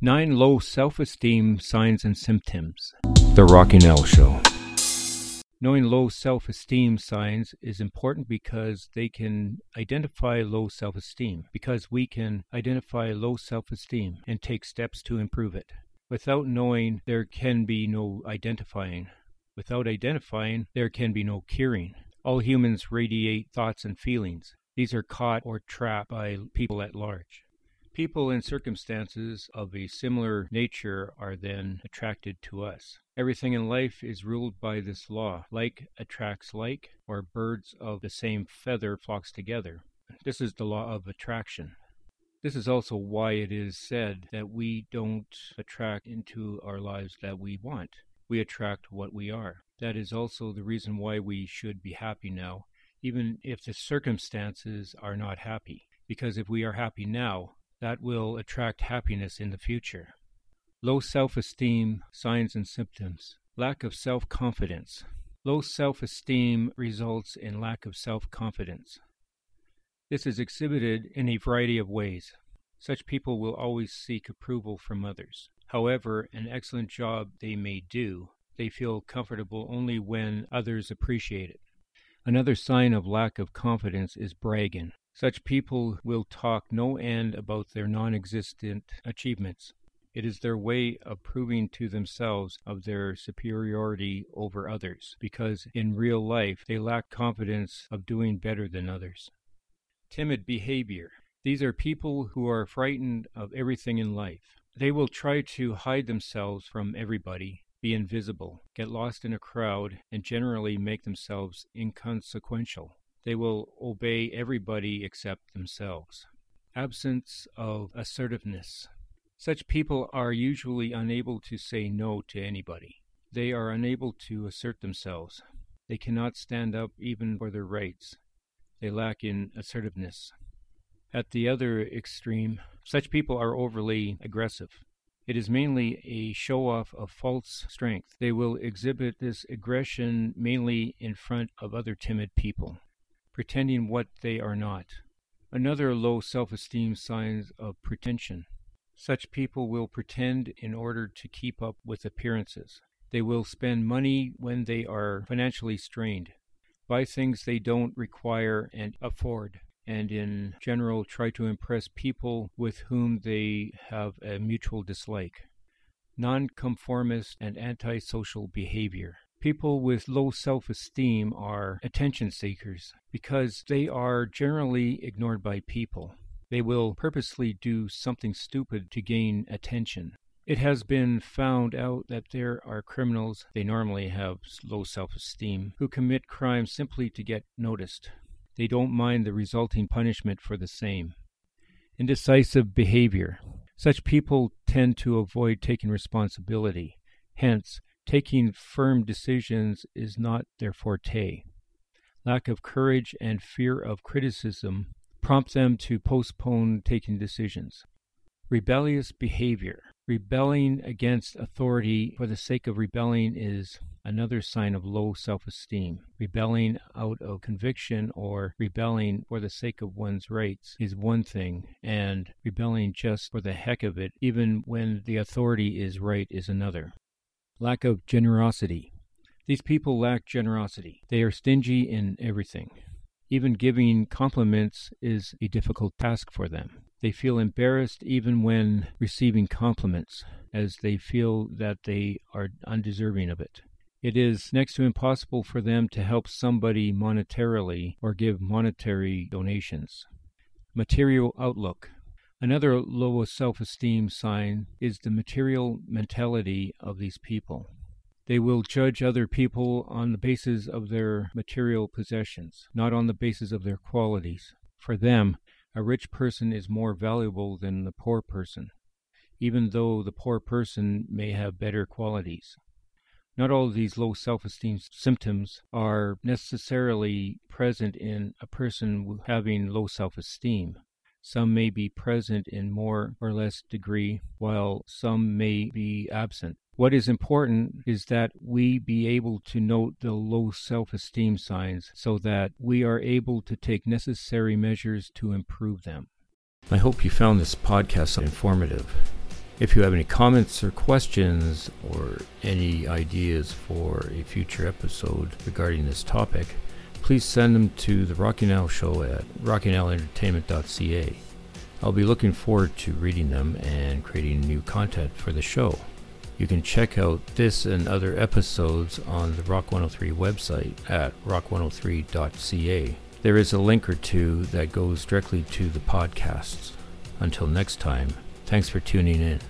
Nine low self esteem signs and symptoms. The Rocky Nell Show. Knowing low self esteem signs is important because they can identify low self esteem, because we can identify low self esteem and take steps to improve it. Without knowing, there can be no identifying. Without identifying, there can be no curing. All humans radiate thoughts and feelings. These are caught or trapped by people at large. People and circumstances of a similar nature are then attracted to us. Everything in life is ruled by this law like attracts like, or birds of the same feather flocks together. This is the law of attraction. This is also why it is said that we don't attract into our lives that we want. We attract what we are. That is also the reason why we should be happy now, even if the circumstances are not happy. Because if we are happy now, that will attract happiness in the future. Low self esteem, signs and symptoms. Lack of self confidence. Low self esteem results in lack of self confidence. This is exhibited in a variety of ways. Such people will always seek approval from others. However, an excellent job they may do, they feel comfortable only when others appreciate it. Another sign of lack of confidence is bragging. Such people will talk no end about their non existent achievements. It is their way of proving to themselves of their superiority over others, because in real life they lack confidence of doing better than others. Timid behavior. These are people who are frightened of everything in life. They will try to hide themselves from everybody, be invisible, get lost in a crowd, and generally make themselves inconsequential. They will obey everybody except themselves. Absence of assertiveness. Such people are usually unable to say no to anybody. They are unable to assert themselves. They cannot stand up even for their rights. They lack in assertiveness. At the other extreme, such people are overly aggressive. It is mainly a show off of false strength. They will exhibit this aggression mainly in front of other timid people pretending what they are not. Another low self esteem sign of pretension. Such people will pretend in order to keep up with appearances. They will spend money when they are financially strained, buy things they don't require and afford, and in general try to impress people with whom they have a mutual dislike. Nonconformist and antisocial behavior. People with low self esteem are attention seekers because they are generally ignored by people. They will purposely do something stupid to gain attention. It has been found out that there are criminals, they normally have low self esteem, who commit crimes simply to get noticed. They don't mind the resulting punishment for the same. Indecisive behavior. Such people tend to avoid taking responsibility. Hence, Taking firm decisions is not their forte. Lack of courage and fear of criticism prompt them to postpone taking decisions. Rebellious behavior. Rebelling against authority for the sake of rebelling is another sign of low self esteem. Rebelling out of conviction or rebelling for the sake of one's rights is one thing, and rebelling just for the heck of it, even when the authority is right, is another. Lack of generosity. These people lack generosity. They are stingy in everything. Even giving compliments is a difficult task for them. They feel embarrassed even when receiving compliments, as they feel that they are undeserving of it. It is next to impossible for them to help somebody monetarily or give monetary donations. Material outlook. Another low self esteem sign is the material mentality of these people. They will judge other people on the basis of their material possessions, not on the basis of their qualities. For them, a rich person is more valuable than the poor person, even though the poor person may have better qualities. Not all of these low self esteem symptoms are necessarily present in a person having low self esteem. Some may be present in more or less degree, while some may be absent. What is important is that we be able to note the low self esteem signs so that we are able to take necessary measures to improve them. I hope you found this podcast informative. If you have any comments or questions or any ideas for a future episode regarding this topic, please send them to the Rocky Now Show at rockynowentertainment.ca. I'll be looking forward to reading them and creating new content for the show. You can check out this and other episodes on the Rock 103 website at rock103.ca. There is a link or two that goes directly to the podcasts. Until next time, thanks for tuning in.